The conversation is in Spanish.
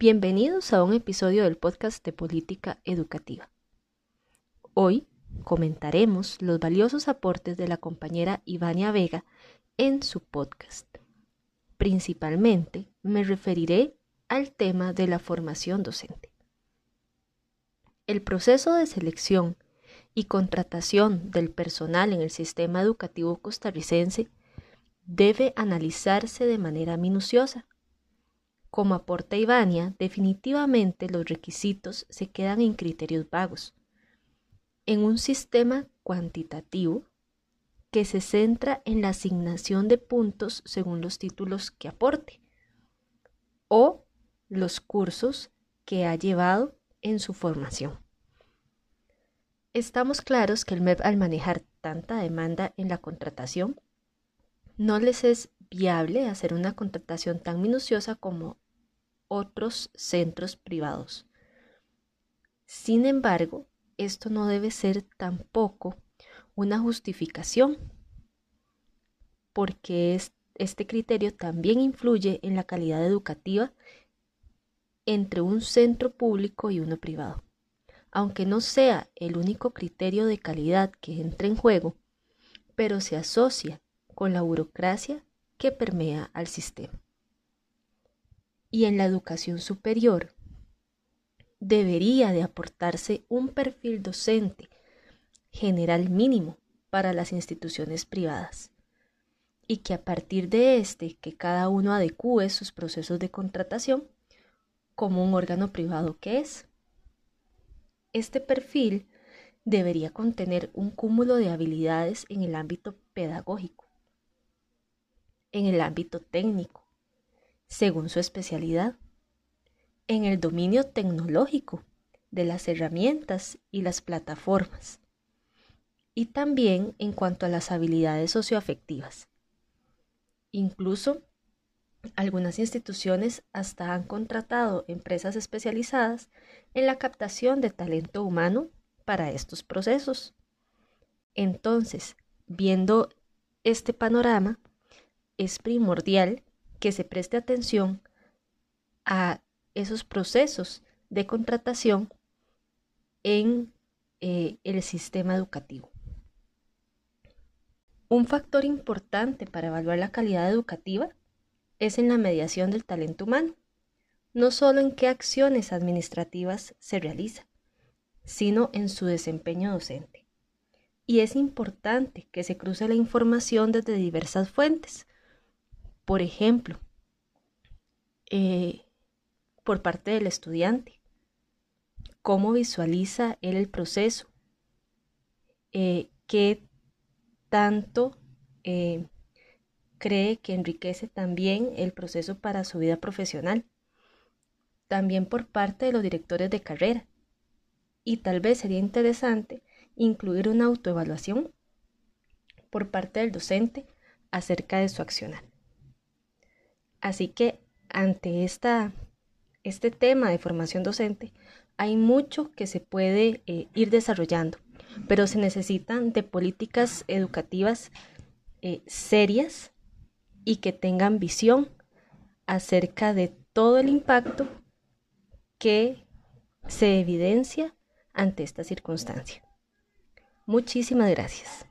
Bienvenidos a un episodio del podcast de Política Educativa. Hoy comentaremos los valiosos aportes de la compañera Ivania Vega en su podcast. Principalmente me referiré al tema de la formación docente. El proceso de selección y contratación del personal en el sistema educativo costarricense debe analizarse de manera minuciosa. Como aporta Ivania, definitivamente los requisitos se quedan en criterios vagos. En un sistema cuantitativo que se centra en la asignación de puntos según los títulos que aporte o los cursos que ha llevado en su formación. Estamos claros que el MEP al manejar tanta demanda en la contratación no les es viable hacer una contratación tan minuciosa como otros centros privados. Sin embargo, esto no debe ser tampoco una justificación, porque este criterio también influye en la calidad educativa entre un centro público y uno privado. Aunque no sea el único criterio de calidad que entra en juego, pero se asocia con la burocracia que permea al sistema. Y en la educación superior debería de aportarse un perfil docente general mínimo para las instituciones privadas y que a partir de este que cada uno adecúe sus procesos de contratación como un órgano privado que es. Este perfil debería contener un cúmulo de habilidades en el ámbito pedagógico, en el ámbito técnico, según su especialidad, en el dominio tecnológico de las herramientas y las plataformas, y también en cuanto a las habilidades socioafectivas. Incluso algunas instituciones hasta han contratado empresas especializadas en la captación de talento humano para estos procesos. Entonces, viendo este panorama, es primordial que se preste atención a esos procesos de contratación en eh, el sistema educativo. Un factor importante para evaluar la calidad educativa es en la mediación del talento humano, no solo en qué acciones administrativas se realiza, sino en su desempeño docente. Y es importante que se cruce la información desde diversas fuentes, por ejemplo, eh, por parte del estudiante, cómo visualiza él el proceso, eh, qué tanto eh, cree que enriquece también el proceso para su vida profesional, también por parte de los directores de carrera. Y tal vez sería interesante incluir una autoevaluación por parte del docente acerca de su accionar. Así que ante esta, este tema de formación docente, hay mucho que se puede eh, ir desarrollando, pero se necesitan de políticas educativas eh, serias y que tengan visión acerca de todo el impacto que se evidencia ante esta circunstancia. Muchísimas gracias.